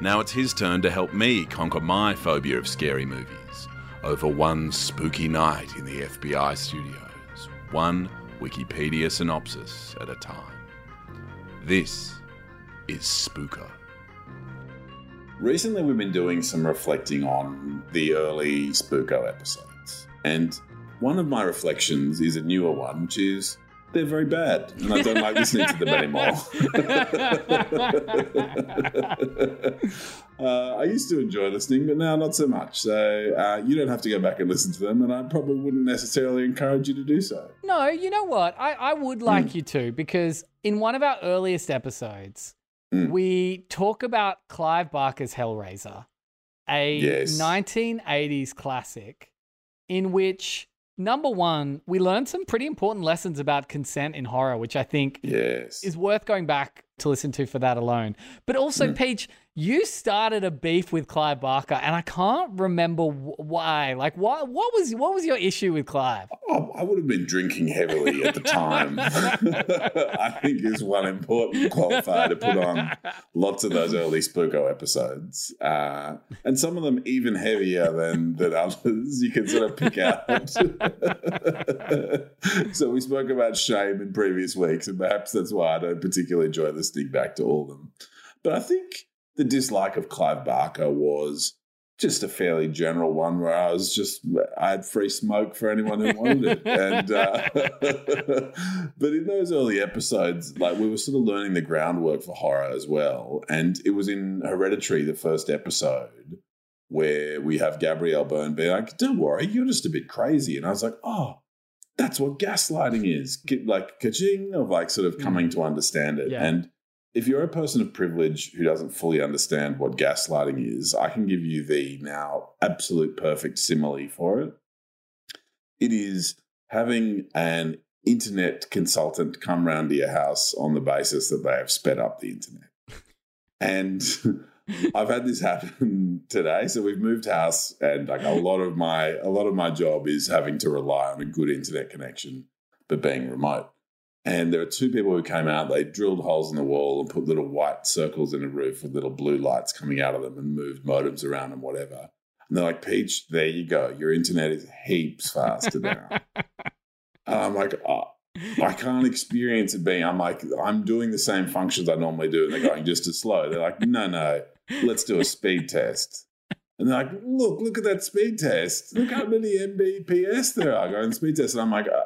Now it's his turn to help me conquer my phobia of scary movies over one spooky night in the FBI studios, one Wikipedia synopsis at a time. This is Spooker. Recently, we've been doing some reflecting on the early Spooko episodes. And one of my reflections is a newer one, which is they're very bad, and I don't like listening to them anymore. uh, I used to enjoy listening, but now not so much. So uh, you don't have to go back and listen to them, and I probably wouldn't necessarily encourage you to do so. No, you know what? I, I would like you to because in one of our earliest episodes, Mm. we talk about Clive Barker's Hellraiser, a Yes. 1980s classic in which, number one, we learned some pretty important lessons about consent in horror, which I think Yes. is worth going back to listen to for that alone. But also, Mm. Peach, you started a beef with Clive Barker, and I can't remember why. Like, why, what was what was your issue with Clive? Oh, I would have been drinking heavily at the time. I think is one important qualifier to put on lots of those early Spooko episodes, uh, and some of them even heavier than than others. You can sort of pick out. so we spoke about shame in previous weeks, and perhaps that's why I don't particularly enjoy listening back to all of them. But I think the dislike of Clive Barker was just a fairly general one where I was just I had free smoke for anyone who wanted it, and uh, but in those early episodes, like we were sort of learning the groundwork for horror as well, and it was in Hereditary, the first episode, where we have Gabriel Byrne being like, "Don't worry, you're just a bit crazy," and I was like, "Oh." That's what gaslighting is, like kaching of like sort of coming to understand it. Yeah. And if you're a person of privilege who doesn't fully understand what gaslighting is, I can give you the now absolute perfect simile for it. It is having an internet consultant come round to your house on the basis that they have sped up the internet. And I've had this happen today. So we've moved house and like a lot of my a lot of my job is having to rely on a good internet connection, but being remote. And there are two people who came out, they drilled holes in the wall and put little white circles in the roof with little blue lights coming out of them and moved modems around and whatever. And they're like, Peach, there you go. Your internet is heaps faster now. and I'm like, oh, I can't experience it being, I'm like, I'm doing the same functions I normally do. And they're going just as slow. They're like, no, no, let's do a speed test. And they're like, look, look at that speed test. Look how many Mbps there are going speed test. And I'm like, uh,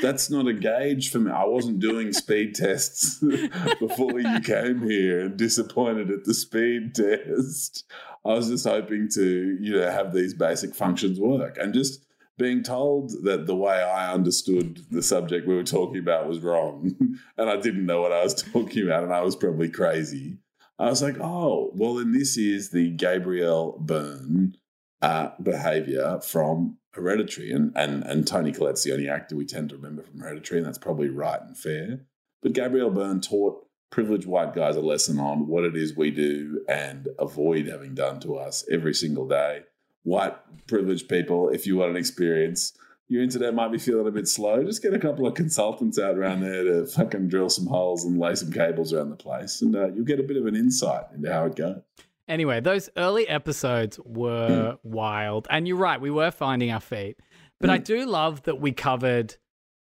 that's not a gauge for me. I wasn't doing speed tests before you came here and disappointed at the speed test. I was just hoping to, you know, have these basic functions work. And just being told that the way I understood the subject we were talking about was wrong and I didn't know what I was talking about and I was probably crazy. I was like, oh, well, then this is the Gabriel Byrne uh, behavior from Hereditary. And, and, and Toni Collette's the only actor we tend to remember from Hereditary, and that's probably right and fair. But Gabriel Byrne taught privileged white guys a lesson on what it is we do and avoid having done to us every single day. White privileged people, if you want an experience, your internet might be feeling a bit slow. Just get a couple of consultants out around there to fucking drill some holes and lay some cables around the place, and uh, you'll get a bit of an insight into how it goes. Anyway, those early episodes were wild. And you're right, we were finding our feet. But I do love that we covered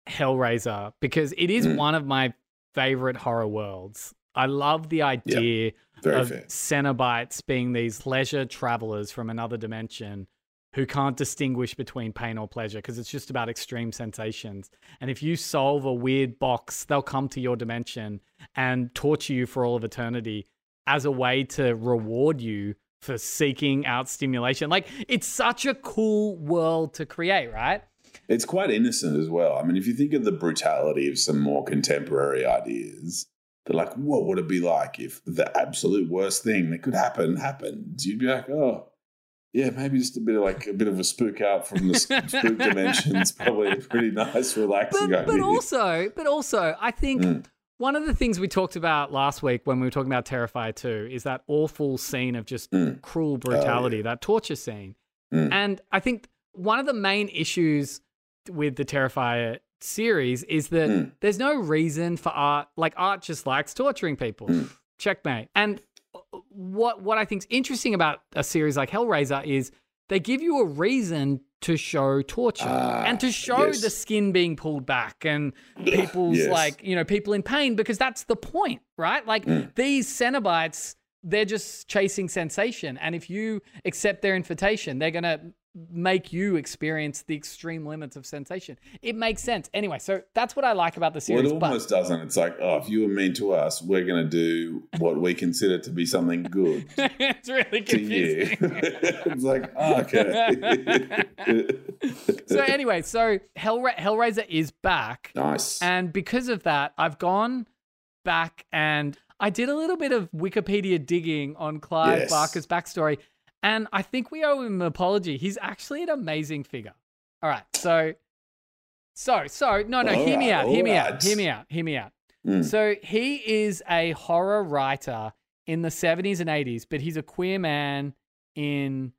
Hellraiser because it is Mm. one of my favorite horror worlds. I love the idea Very of fair. Cenobites being these leisure travelers from another dimension who can't distinguish between pain or pleasure because it's just about extreme sensations. And if you solve a weird box, they'll come to your dimension and torture you for all of eternity as a way to reward you for seeking out stimulation. Like it's such a cool world to create, right? It's quite innocent as well. I mean, if you think of the brutality of some more contemporary ideas, they're like, what would it be like if the absolute worst thing that could happen happened? You'd be like, oh, yeah, maybe just a bit of like a bit of a spook out from the spook dimensions. Probably a pretty nice, relaxing but, but also, but also, I think Mm. One of the things we talked about last week when we were talking about Terrifier 2 is that awful scene of just Mm. cruel brutality, that torture scene. Mm. And I think one of the main issues with the Terrifier series is that Mm. there's no reason for art. Like art just likes torturing people. Mm. Checkmate. And what what I think's interesting about a series like Hellraiser is they give you a reason to show torture Ah, and to show yes. the skin being pulled back and people's Yes. like you know people in pain because that's the point right like Mm. these cenobites they're just chasing sensation and if you accept their invitation they're going to make you experience the extreme limits of sensation it makes sense anyway so that's what i like about the Well, series it but almost doesn't. It's like, oh, if you were mean to us, we're going to do what we consider to be something good it's really confusing it's like, oh, okay. so anyway so Hellra- hellraiser is back nice. And because of that, I've gone back and I did a little bit of Wikipedia digging on Clive Yes. Barker's backstory. And I think we owe him an apology. He's actually an amazing figure. All right. So, so, so, no, no, All hear me right, out. Hear me out. Hear me out. Hear me out. Mm. So he is a horror writer in the 70s and 80s, but he's a queer man in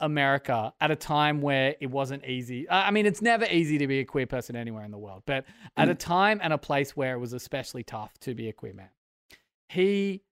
America at a time where it wasn't easy. I mean, it's never easy to be a queer person anywhere in the world, but at a time and a place where it was especially tough to be a queer man. He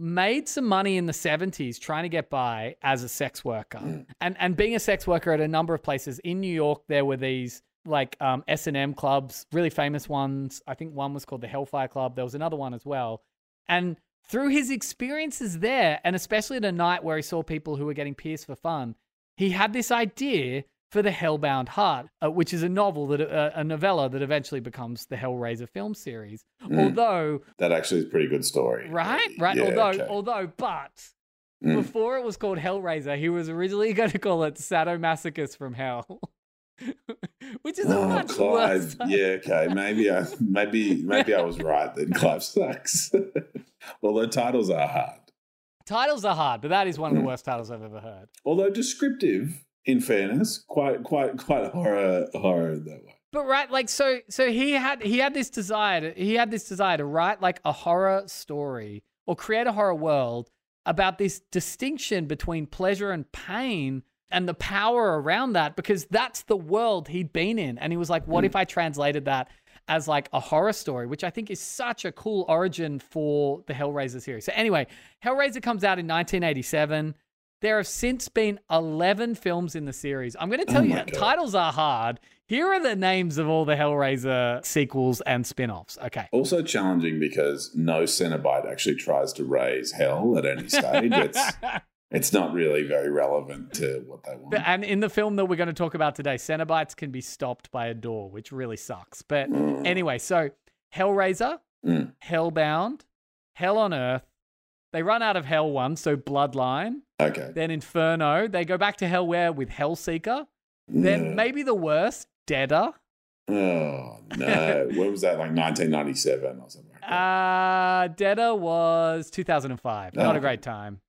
made some money in the 70s trying to get by as a sex worker. Mm. and and being a sex worker at a number of places. In New York there were these like um, S&M clubs really famous ones. I think one was called the Hellfire Club. There was another one as well. And through his experiences there and especially at a night where he saw people who were getting pierced for fun he had this idea for the Hellbound Heart, uh, which is a novel that uh, a novella that eventually becomes the Hellraiser film series. Mm. Although that actually is a pretty good story. Right, right. Yeah, although, okay. although, but Mm. before it was called Hellraiser, he was originally going to call it Sadomasochist from Hell, which is a Oh, much worse. Clive. Yeah, okay. Maybe I maybe maybe I was right then. Clive sucks. Although titles are hard. Titles are hard, but that is one of the Mm. worst titles I've ever heard. Although descriptive, in fairness, quite quite quite horror horror in that way. But right, like so, so he had he had this desire. To, he had this desire to write like a horror story or create a horror world about this distinction between pleasure and pain and the power around that because that's the world he'd been in. And he was like, what Mm. if I translated that as like a horror story, which I think is such a cool origin for the Hellraiser series. So anyway, Hellraiser comes out in 1987. There have since been 11 films in the series. I'm going to tell Oh you, God. titles are hard. Here are the names of all the Hellraiser sequels and spin offs. Okay. Also challenging because no Cenobite actually tries to raise hell at any stage. it's it's not really very relevant to what they want. And in the film that we're going to talk about today, Cenobites can be stopped by a door, which really sucks. But Mm. anyway, so Hellraiser, Mm. Hellbound, Hell on Earth. They run out of Hell one, so Bloodline. Okay. Then Inferno. They go back to Hellware with Hellseeker. Then Yeah. maybe the worst, Deader. Oh no! when was that? Like 1997 or something. Like that. Uh, Deader was 2005. Not Oh. a great time.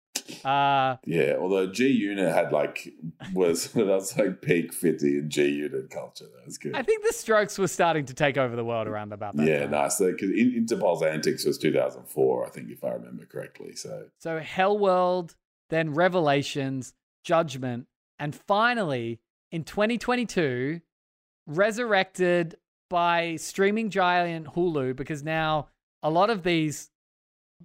Uh, yeah. Although G Unit had like was that was like peak fifty in G Unit culture. That was good. I think the Strokes were starting to take over the world around about that yeah, nice. Because Interpol's Antics was 2004, I think, if I remember correctly. So So Hell World, then Revelations, Judgment, and finally in 2022, resurrected by streaming giant Hulu because now a lot of these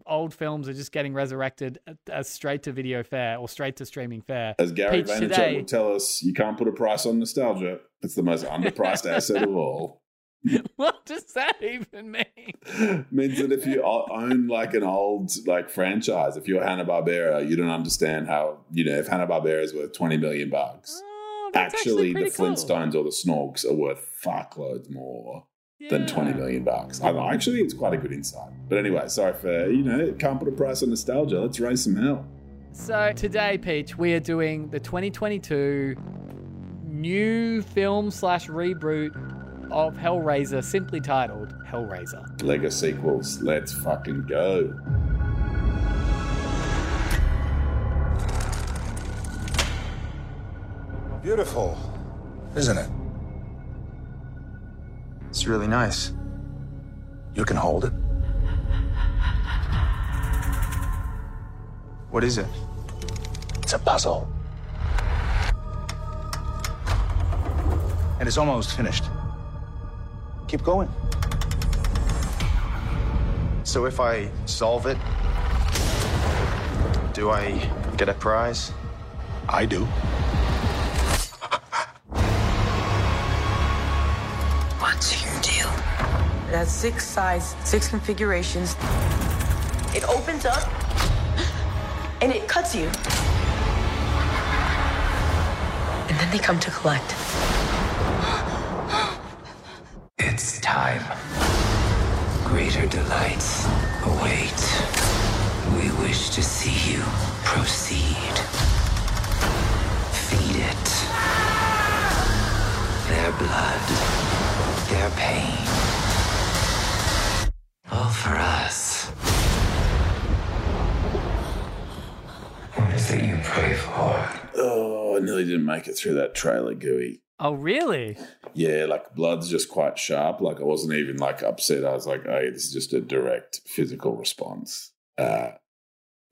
old films are just getting resurrected as straight to video fare or straight to streaming fare. as Gary Page Vaynerchuk today. would tell us, you can't put a price on nostalgia. It's the most underpriced asset of all. what does that even mean? means that if you own like an old like franchise, if you're Hanna Barbera, you don't understand how you know if Hanna Barbera is worth twenty million bucks. Oh, that's Actually, the cool. Flintstones or the Snorks are worth fuckloads more than twenty million bucks. I don't know. Actually, it's quite a good insight. But anyway, sorry for you know can't put a price on nostalgia. Let's raise some hell. So today, Peach, we are doing the 2022 new film slash reboot of Hellraiser simply titled Hellraiser. Lego sequels. Let's fucking go. Beautiful, isn't it? It's really nice. You can hold it. What is it? It's a puzzle. And it's almost finished. Keep going. So if I solve it, do I get a prize? I do. It has six sides, six configurations. It opens up and it cuts you. And then they come to collect. It's time. Greater delights await. We wish to see you proceed. Feed it. Their blood, their pain. Make it through that trailer, Gooey. Oh, really? Yeah, like blood's just quite sharp. Like I wasn't even like upset. I was like, hey, this is just a direct physical response. Uh,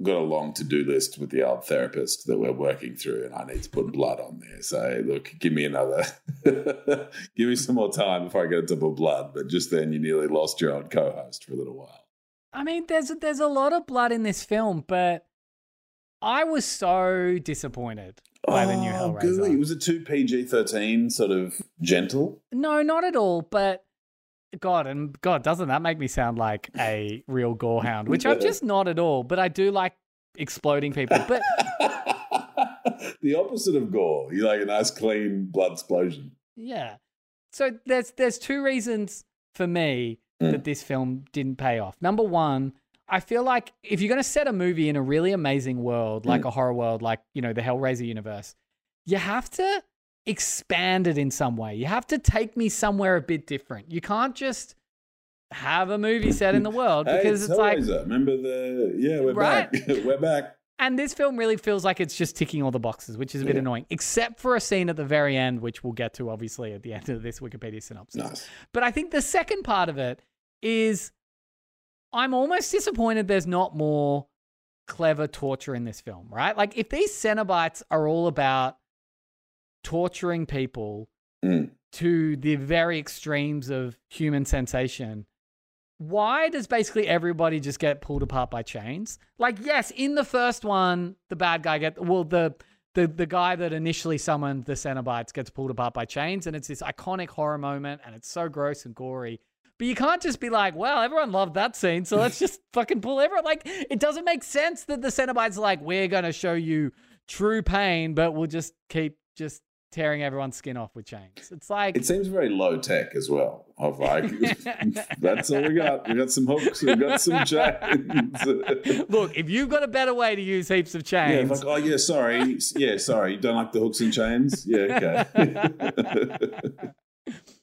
got a long to do list with the old therapist that we're working through, and I need to put blood on there. So look, give me another, give me some more time before I get a into blood. But just then, you nearly lost your old co-host for a little while. I mean, there's there's a lot of blood in this film, but I was so disappointed by the new Oh, Hellraiser. Gooey. Was it too PG thirteen, sort of gentle? No, not at all. But God, and God, doesn't that make me sound like a real gorehound? Which I'm just not at all. But I do like exploding people. But the opposite of gore. You like a nice, clean blood explosion. yeah, so there's there's two reasons for me Mm. that this film didn't pay off. Number one, I feel like if you're going to set a movie in a really amazing world, like Mm. a horror world, like you know the Hellraiser universe, you have to expand it in some way. You have to take me somewhere a bit different. You can't just have a movie set in the world Hey, because it's it's like Remember the yeah, we're Right. back. we're back. and this film really feels like it's just ticking all the boxes, which is a bit Yeah. annoying, except for a scene at the very end, which we'll get to obviously at the end of this Wikipedia synopsis. Nice. But I think the second part of it is I'm almost disappointed there's not more clever torture in this film, right? Like if these Cenobites are all about torturing people Mm. to the very extremes of human sensation, why does basically everybody just get pulled apart by chains? Like, yes, in the first one, the bad guy get well, the the the guy that initially summoned the Cenobites gets pulled apart by chains, and it's this iconic horror moment, and it's so gross and gory. But you can't just be like, well, everyone loved that scene, so let's just fucking pull everyone. Like, it doesn't make sense that the Cenobites are like, we're gonna show you true pain, but we'll just keep just tearing everyone's skin off with chains. It's like It seems very low tech as well. Of like, that's all we got. We got some hooks. We got some chains. Look, if you've got a better way to use heaps of chains, yeah, like oh yeah, sorry, yeah, sorry. You don't like the hooks and chains? Yeah, okay.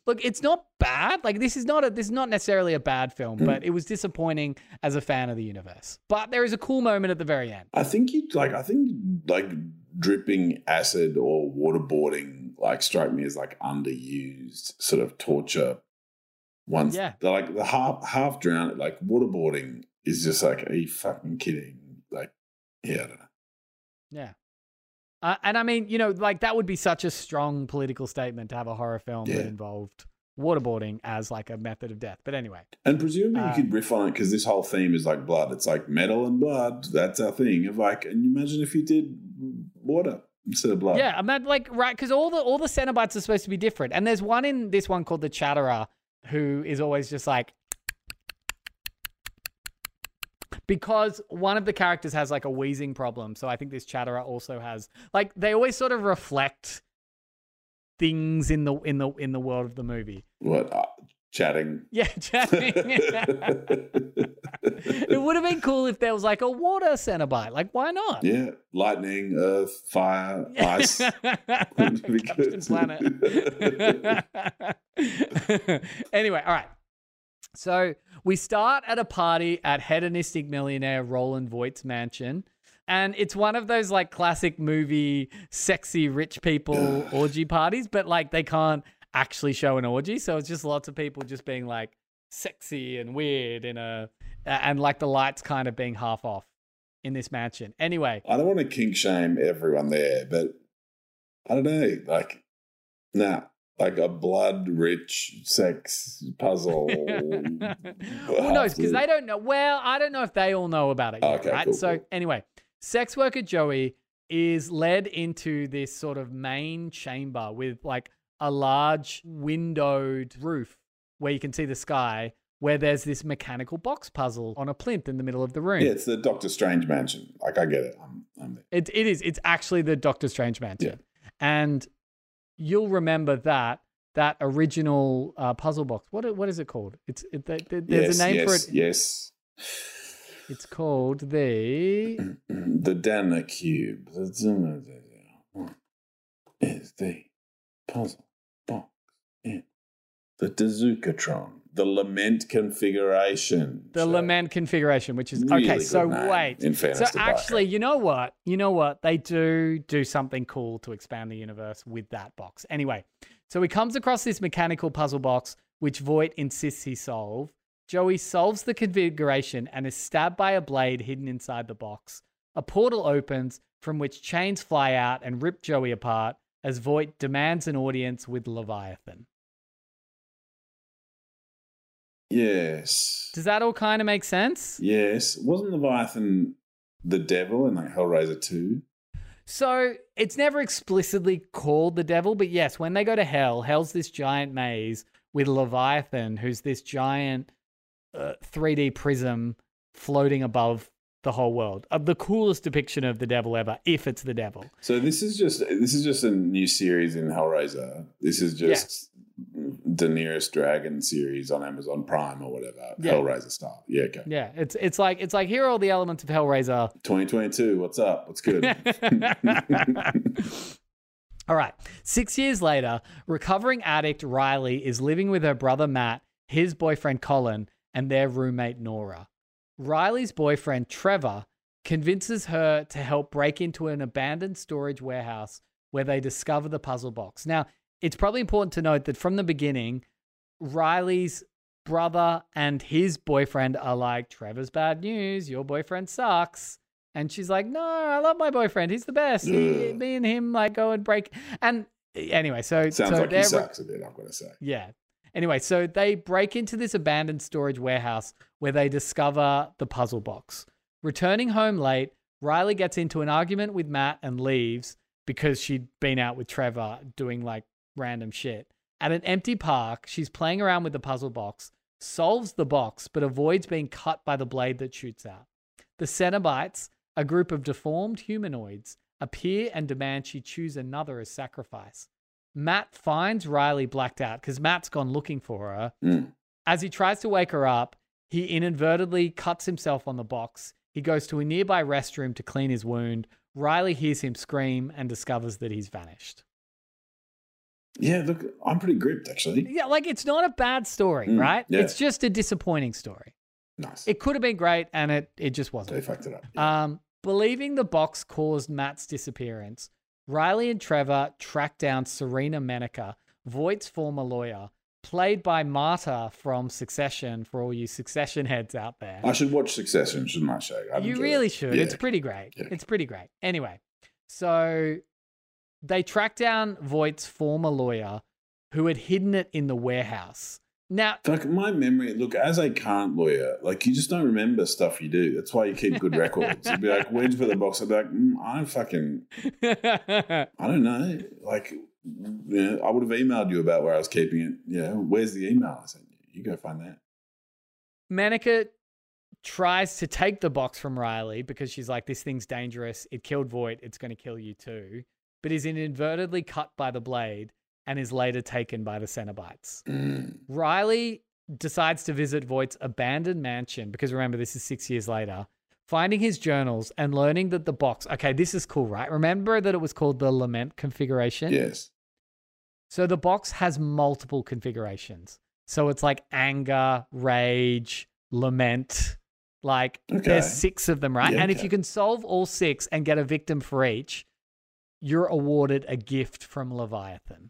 Look, it's not bad. Like this is not a this is not necessarily a bad film, Hmm. but it was disappointing as a fan of the universe. But there is a cool moment at the very end. I think you like. I think like dripping acid or waterboarding like strike me as like underused sort of torture. Once, Yeah. like the half half drowned. Like waterboarding is just like, are you fucking kidding? Like, yeah, I don't know. Yeah. Uh, and I mean, you know, like that would be such a strong political statement to have a horror film that involved waterboarding as like a method of death. But anyway, And presumably Uh, you could riff on it because this whole theme is like blood. It's like metal and blood. That's our thing. Of like, and you imagine if you did water instead of blood. yeah, I'm not like right because all the all the Cenobites are supposed to be different, and there's one in this one called the Chatterer who is always just like. Because one of the characters has like a wheezing problem, so I think this Chatterer also has like they always sort of reflect things in the in the in the world of the movie. What? Uh, chatting. Yeah, chatting. it would have been cool if there was like a water Cenobite. Like, why not? yeah, lightning, earth, fire, ice. Wouldn't it be Captain? Planet. anyway, all right. So we start at a party at hedonistic millionaire Roland Voight's mansion. And it's one of those like classic movie sexy rich people orgy parties, but like they can't actually show an orgy. So it's just lots of people just being like sexy and weird in a and like the lights kind of being half off in this mansion. Anyway, I don't want to kink shame everyone there, but I don't know. Like, nah, like a blood rich sex puzzle. Who knows? Because they don't know. Well, I don't know if they all know about it. Yet, Okay, right? cool, so cool. anyway, sex worker Joey is led into this sort of main chamber with like a large windowed roof where you can see the sky. Where there's this mechanical box puzzle on a plinth in the middle of the room. Yeah, it's the Doctor Strange mansion. Like, I get it. I'm, I'm there. It, it is. It's actually the Doctor Strange mansion. And you'll remember that that original uh, puzzle box. What what is it called? It's it, th- th- there's yes, a name yes, for it. Yes. It's called the the Dana cube. The Zuma. Is the puzzle box in the Dazukatron? The lament configuration. the So, lament configuration, which is really okay. So name, wait. In fairness So actually, you know what? You know what? They do do something cool to expand the universe with that box. Anyway, so he comes across this mechanical puzzle box, which Voight insists he solve. Joey solves the configuration and is stabbed by a blade hidden inside the box. A portal opens from which chains fly out and rip Joey apart as Voight demands an audience with Leviathan. Yes, Does that all kind of make sense? yes. Wasn't Leviathan the devil in like Hellraiser two? So it's never explicitly called the devil, but yes, when they go to hell, hell's this giant maze with Leviathan, who's this giant uh, 3D prism floating above the whole world. Uh, the coolest depiction of the devil ever, if it's the devil. So this is just this is just a new series in Hellraiser. This is just Daenerys Dragon series on Amazon Prime or whatever. Yeah. Hellraiser style. Yeah, okay. Yeah, it's it's like it's like here are all the elements of Hellraiser 2022. What's up? What's good? All right. Six years later, recovering addict Riley is living with her brother Matt, his boyfriend Colin, and their roommate Nora. Riley's boyfriend Trevor convinces her to help break into an abandoned storage warehouse where they discover the puzzle box. Now, it's probably important to note that from the beginning, Riley's brother and his boyfriend are like, Trevor's bad news. Your boyfriend sucks. And she's like, no, I love my boyfriend. He's the best. He- me and him like go and break. And eh, anyway, so Sounds so like he sucks a bit. I've got to say. yeah. Anyway, so they break into this abandoned storage warehouse where they discover the puzzle box. Returning home late, Riley gets into an argument with Matt and leaves because she'd been out with Trevor doing like random shit. At an empty park, she's playing around with the puzzle box, solves the box, but avoids being cut by the blade that shoots out. The Cenobites, a group of deformed humanoids, appear and demand she choose another as sacrifice. Matt finds Riley blacked out because Matt's gone looking for her. Mm. As he tries to wake her up, he inadvertently cuts himself on the box. He goes to a nearby restroom to clean his wound. Riley hears him scream and discovers that he's vanished. Yeah, look, I'm pretty gripped actually. Yeah, like it's not a bad story, Mm, right? yeah. It's just a disappointing story. Nice. It could have been great and it it just wasn't. fucked it up. Yeah. Um, believing the box caused Matt's disappearance, Riley and Trevor track down Serena Menaker, Voight's former lawyer, played by Marta from Succession, for all you Succession heads out there. I should watch Succession, shouldn't I, Shay? You really it. should. Yeah. It's pretty great. It's pretty great. Anyway, so they track down Voight's former lawyer who had hidden it in the warehouse. Now, Fuck my memory. Look, as a current lawyer, like you just don't remember stuff you do. That's why you keep good records. You'd be like, "Where'd you put the box?" I'd be like, mm, "I don't fucking, I don't know." Like, you know, I would have emailed you about where I was keeping it. Yeah, where's the email I sent you? You go find that. Manica tries to take the box from Riley because she's like, this thing's dangerous. It killed Voight. It's going to kill you too. But is inadvertently cut by the blade. and is later taken by the Cenobites. Mm. Riley decides to visit Voight's abandoned mansion because remember, this is six years later. Finding his journals and learning that the box, okay, this is cool, right? Remember that it was called the Lament configuration? Yes. So the box has multiple configurations. So it's like anger, rage, lament. Like Okay. there's six of them, right? Yeah, and if you can solve all six and get a victim for each, you're awarded a gift from Leviathan.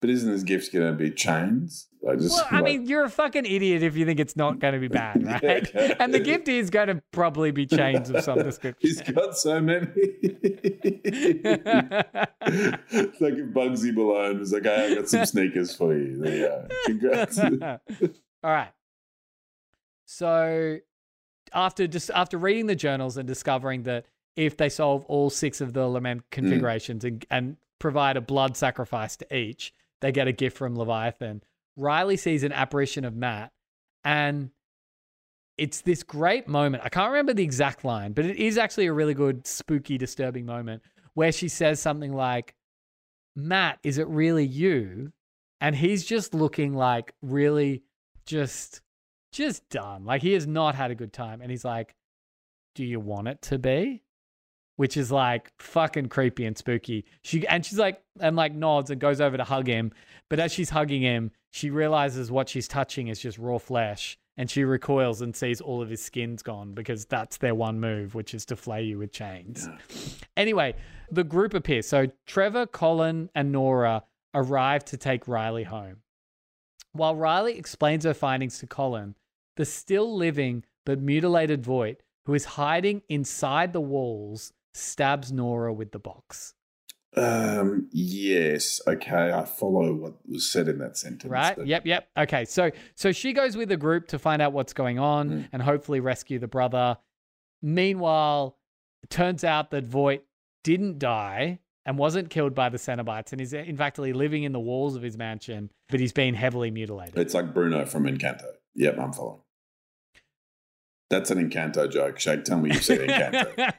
But isn't this gift going to be chains? Like just Well, I like- mean, you're a fucking idiot if you think it's not going to be bad, Yeah, right? okay. and the gift is going to probably be chains of some description. He's got so many. it's like if Bugsy Malone was like, "Hey, I got some sneakers for you." There you go. Congrats. All right. So after just after reading the journals and discovering that if they solve all six of the lament mm. configurations and, and provide a blood sacrifice to each, they get a gift from Leviathan. Riley sees an apparition of Matt and it's this great moment. I can't remember the exact line, but it is actually a really good, spooky, disturbing moment where she says something like, Matt, is it really you? And he's just looking like really just just done. Like he has not had a good time. And he's like, Do you want it to be? Which is like fucking creepy and spooky. She and she's like and like nods and goes over to hug him. But as she's hugging him, she realizes what she's touching is just raw flesh. And she recoils and sees all of his skin's gone because that's their one move, which is to flay you with chains. Anyway, the group appears. So Trevor, Colin, and Nora arrive to take Riley home. While Riley explains her findings to Colin, the still living but mutilated Voight, who is hiding inside the walls, stabs Nora with the box. um, yes. Okay, I follow what was said in that sentence. Right? but- Yep, yep. Okay, so so she goes with the group to find out what's going on Mm. and hopefully rescue the brother. Meanwhile, it turns out that Voight didn't die and wasn't killed by the Cenobites and is in fact living in the walls of his mansion, but he's been heavily mutilated. It's like Bruno from Encanto. Yep, I'm following. That's an Encanto joke. Shake, tell me you've seen Encanto.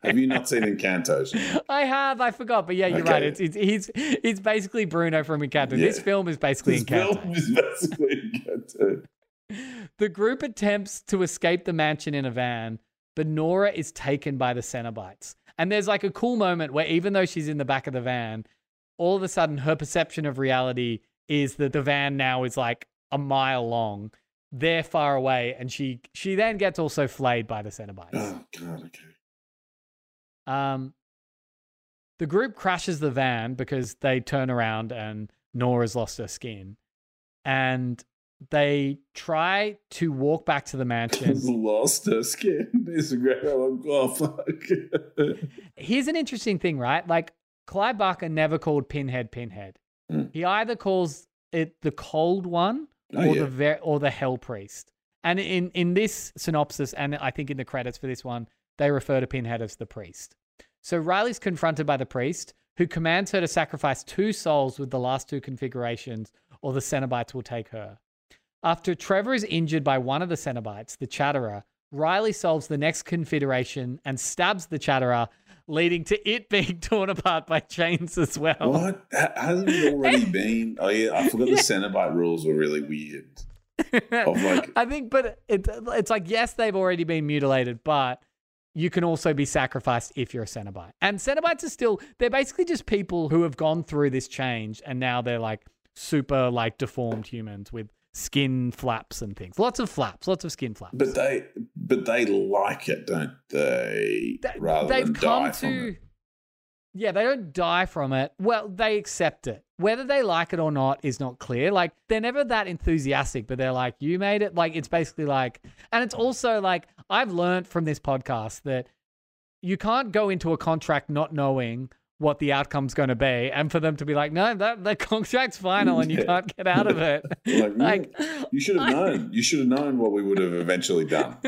Have you not seen Encanto? I have. I forgot, but yeah, you're Okay. right. It's, it's he's it's basically Bruno from Encanto. This film is basically This Encanto. film is basically Encanto. The group attempts to escape the mansion in a van, but Nora is taken by the Cenobites. And there's like a cool moment where even though she's in the back of the van, all of a sudden her perception of reality is that the van now is like a mile long. They're far away, and she she then gets also flayed by the Cenobites. Oh God. Okay. Um, the group crashes the van because they turn around and Nora's lost her skin. And they try to walk back to the mansion. Lost her skin. It's a great. Oh fuck. Here's an interesting thing, right? Like, Clive Barker never called Pinhead Pinhead. Mm. He either calls it the Cold One Oh, or yeah. the ver- or the Hell Priest. And in in this synopsis, and I think in the credits for this one, they refer to Pinhead as the priest. So Riley's confronted by the priest, who commands her to sacrifice two souls with the last two configurations, or the Cenobites will take her. After Trevor is injured by one of the Cenobites, the Chatterer, Riley solves the next configuration and stabs the Chatterer, leading to it being torn apart by chains as well. What Ha- hasn't it already been? Oh yeah, I forgot the Cenobite rules were really weird. Like, I think, but it, it's like, yes, they've already been mutilated, but you can also be sacrificed if you're a Cenobite. And Cenobites are still, they're basically just people who have gone through this change and now they're like super, like deformed humans with skin flaps and things. Lots of flaps, lots of skin flaps. but they, but they like it, don't they? Th- Rather they've than come die to from it. yeah they don't die from it well they accept it whether they like it or not is not clear like they're never that enthusiastic but they're like you made it like it's basically like and it's also like i've learned from this podcast that you can't go into a contract not knowing what the outcome's going to be and for them to be like no that the contract's final and you Yeah. can't get out of it Like, like "Mm, you should have I- known. You should have known what we would have eventually done.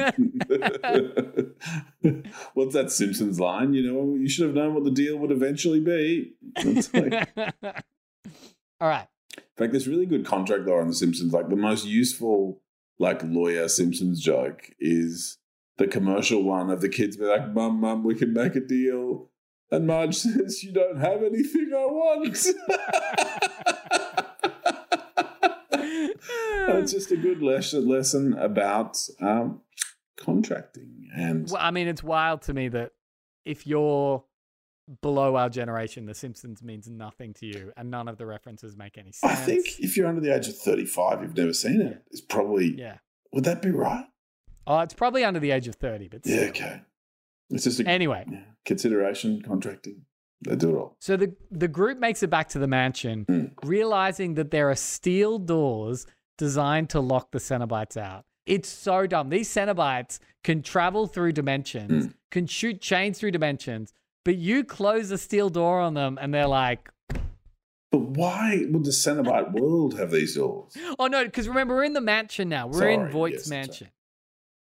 What's that Simpsons line? You know, you should have known what the deal would eventually be. Like, all right In fact, there's really good contract law on The Simpsons. Like the most useful, like lawyer Simpsons joke is the commercial one of the kids be like, "Mum, mum, we can make a deal." And Marge says, You don't have anything I want. It's just a good lesson, lesson about um, contracting. And Well, I mean, it's wild to me that if you're below our generation, The Simpsons means nothing to you, and none of the references make any sense. I think if you're under the age of 35, you've never seen it, it's probably, yeah. would that be right? Oh, it's probably under the age of thirty, but Yeah, okay. It's just a Anyway, consideration, contracting. They do it all. so the the group makes it back to the mansion, Hmm. realizing that there are steel doors designed to lock the Cenobites out. It's so dumb. These Cenobites can travel through dimensions, Hmm. can shoot chains through dimensions, but you close a steel door on them, and they're like, But why would the Cenobite world have these doors? Oh no, because remember we're in the mansion now. We're in Voight's yes, sorry. mansion.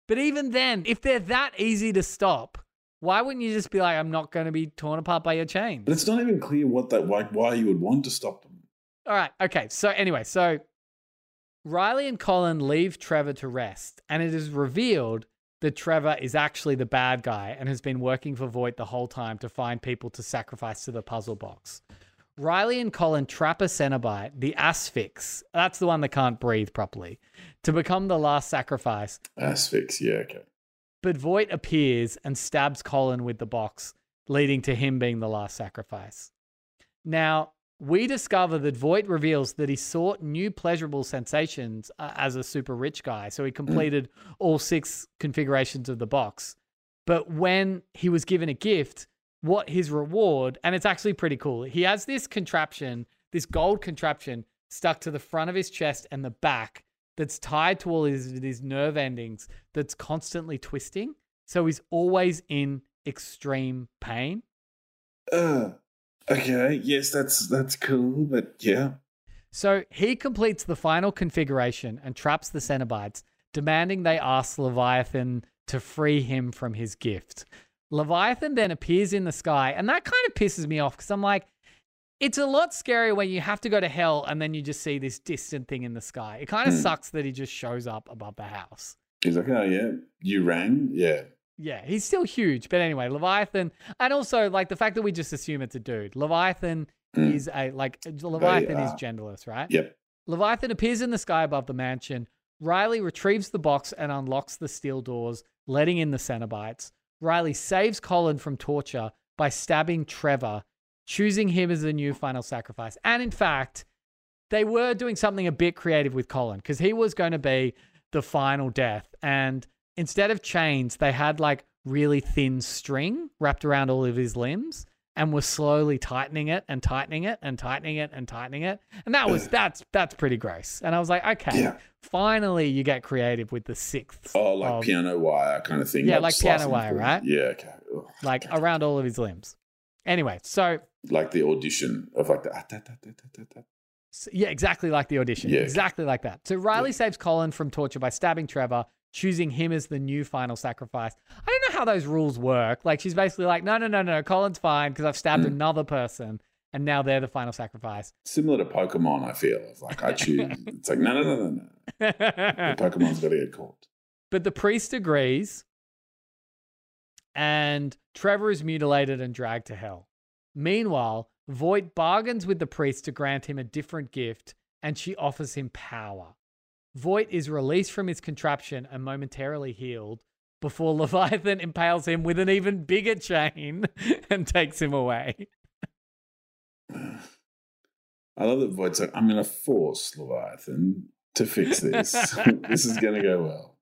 But even then, if they're that easy to stop, why wouldn't you just be like, "I'm not going to be torn apart by your chains"? But it's not even clear what that like why you would want to stop them. All right, okay. So anyway, so Riley and Colin leave Trevor to rest, and it is revealed that Trevor is actually the bad guy and has been working for Voight the whole time to find people to sacrifice to the puzzle box. Riley and Colin trap a Cenobite, the Asphyx, that's the one that can't breathe properly, to become the last sacrifice. Asphyx, yeah, okay. But Voight appears and stabs Colin with the box, leading to him being the last sacrifice. Now, we discover that Voight reveals that he sought new pleasurable sensations uh, as a super rich guy, so he completed all six configurations of the box. But when he was given a gift, what his reward, and it's actually pretty cool, he has this contraption, this gold contraption stuck to the front of his chest and the back that's tied to all his, his nerve endings that's constantly twisting. So he's always in extreme pain. Uh, okay, yes, that's that's cool, but yeah. So he completes the final configuration and traps the Cenobites, demanding they ask Leviathan to free him from his gift. Leviathan then appears in the sky, and that kind of pisses me off because I'm like, it's a lot scarier when you have to go to hell and then you just see this distant thing in the sky. It kind of Hmm. sucks that he just shows up above the house. He's like, oh yeah, you rang, yeah. Yeah, he's still huge. But anyway, Leviathan, and also like the fact that we just assume it's a dude. Leviathan Mm. is a like Leviathan is genderless, right? Yep. Leviathan appears in the sky above the mansion. Riley retrieves the box and unlocks the steel doors, letting in the Cenobites. Riley saves Colin from torture by stabbing Trevor, choosing him as the new final sacrifice. And in fact, they were doing something a bit creative with Colin because he was going to be the final death. And instead of chains, they had like really thin string wrapped around all of his limbs and were slowly tightening it and tightening it and tightening it and tightening it. And that was that's that's pretty gross. And I was like, okay, Yeah. finally you get creative with the sixth. Oh, like of- piano wire kind of thing. Yeah, like piano wire, through. right? Yeah, okay. Ugh. like around all of his limbs. Anyway, so Like the audition of like the ah, da, da, da. So- yeah, exactly like the audition. Yeah. Exactly like that. So Riley saves Colin from torture by stabbing Trevor, choosing him as the new final sacrifice. I don't know how those rules work. Like she's basically like, no, no, no, no, Colin's fine because I've stabbed Mm. another person and now they're the final sacrifice. Similar to Pokemon, I feel. Like I choose. it's like no, no, no, no, no. The Pokemon's got to get caught. but the priest agrees, and Trevor is mutilated and dragged to hell. Meanwhile, Voight bargains with the priest to grant him a different gift, and she offers him power. Voight is released from his contraption and momentarily healed before Leviathan impales him with an even bigger chain and takes him away. I love that Voight's like, I'm going to force Leviathan to fix this. this is going to go well.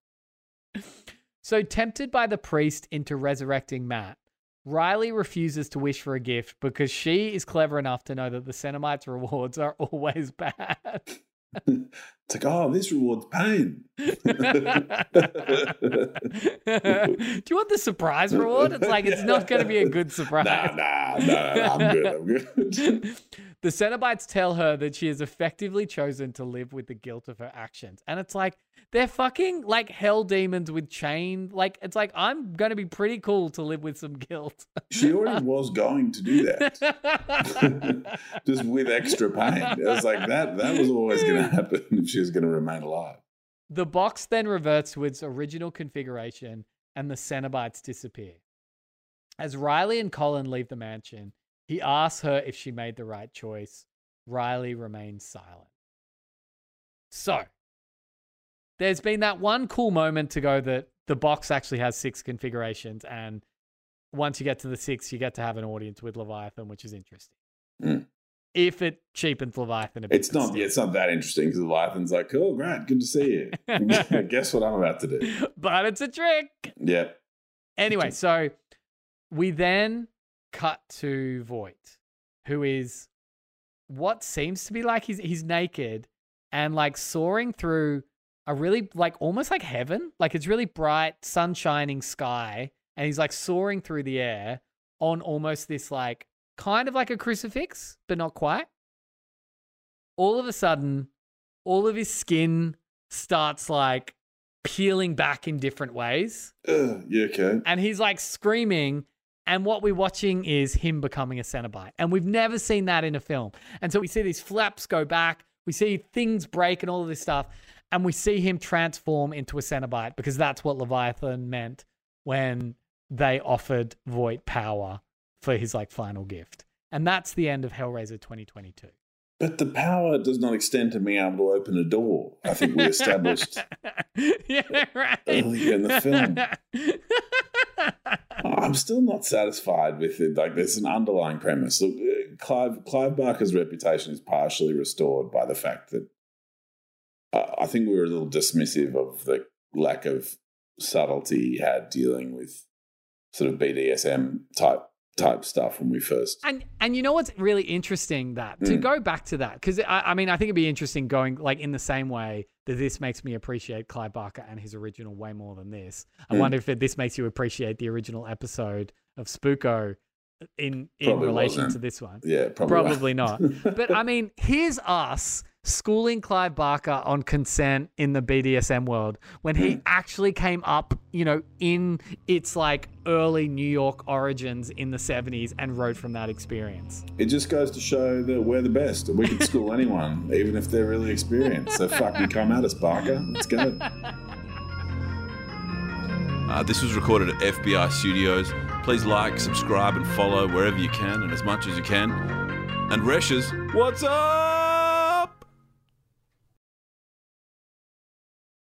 So, tempted by the priest into resurrecting Matt, Riley refuses to wish for a gift because she is clever enough to know that the Cenobites' rewards are always bad. It's like, oh, this rewards pain. Do you want the surprise reward? It's like it's not going to be a good surprise. Nah, nah, nah, nah, I'm good. I'm good. the Cenobites tell her that she has effectively chosen to live with the guilt of her actions. And it's like, they're fucking like hell demons with chain. Like, it's like, I'm going to be pretty cool to live with some guilt. she already was going to do that, just with extra pain. It was like that. That was always going to happen if she was going to remain alive. the box then reverts to its original configuration and the Cenobites disappear. As Riley and Colin leave the mansion, he asks her if she made the right choice. Riley remains silent. So, there's been that one cool moment to go that the box actually has six configurations, and once you get to the six, you get to have an audience with Leviathan, which is interesting. Mm. If it cheapens Leviathan a bit. It's not. Yeah, it's not that interesting because Leviathan's like, "Oh, great, good to see you." Guess what I'm about to do? but it's a trick. Yeah. Anyway, so we then cut to Voight, who is what seems to be like he's he's naked and like soaring through a really like almost like heaven. Like it's really bright, sun shining sky, and he's like soaring through the air on almost this like kind of like a crucifix, but not quite. All of a sudden, all of his skin starts like peeling back in different ways Ugh, you okay? and he's like screaming and what we're watching is him becoming a Cenobite. And we've never seen that in a film. And so we see these flaps go back, we see things break and all of this stuff, and we see him transform into a Cenobite because that's what Leviathan meant when they offered Voight power for his like final gift. And that's the end of Hellraiser 2022. But the power does not extend to being able to open a door. I think we established yeah, right. earlier in the film. I'm still not satisfied with it. Like, there's an underlying premise. Look, uh, Clive Clive Barker's reputation is partially restored by the fact that uh, I think we were a little dismissive of the lack of subtlety he had dealing with sort of BDSM type type stuff when we first. And and you know what's really interesting that to Mm. go back to that because I, I mean I think it'd be interesting going like in the same way that this makes me appreciate Clive Barker and his original way more than this. I Mm. wonder if it, this makes you appreciate the original episode of Spooko in in Probably relation wasn't. to this one. Yeah, probably, Probably not. But I mean, here's us schooling Clive Barker on consent in the BDSM world when he actually came up, you know, in its like early New York origins in the 70s and wrote from that experience. It just goes to show that we're the best. and We can school anyone, even if they're really experienced. So fuck you, come at us, Barker. Let's go. Uh, this was recorded at FBI Studios. Please like, subscribe, and follow wherever you can and as much as you can. And Resh's, what's up?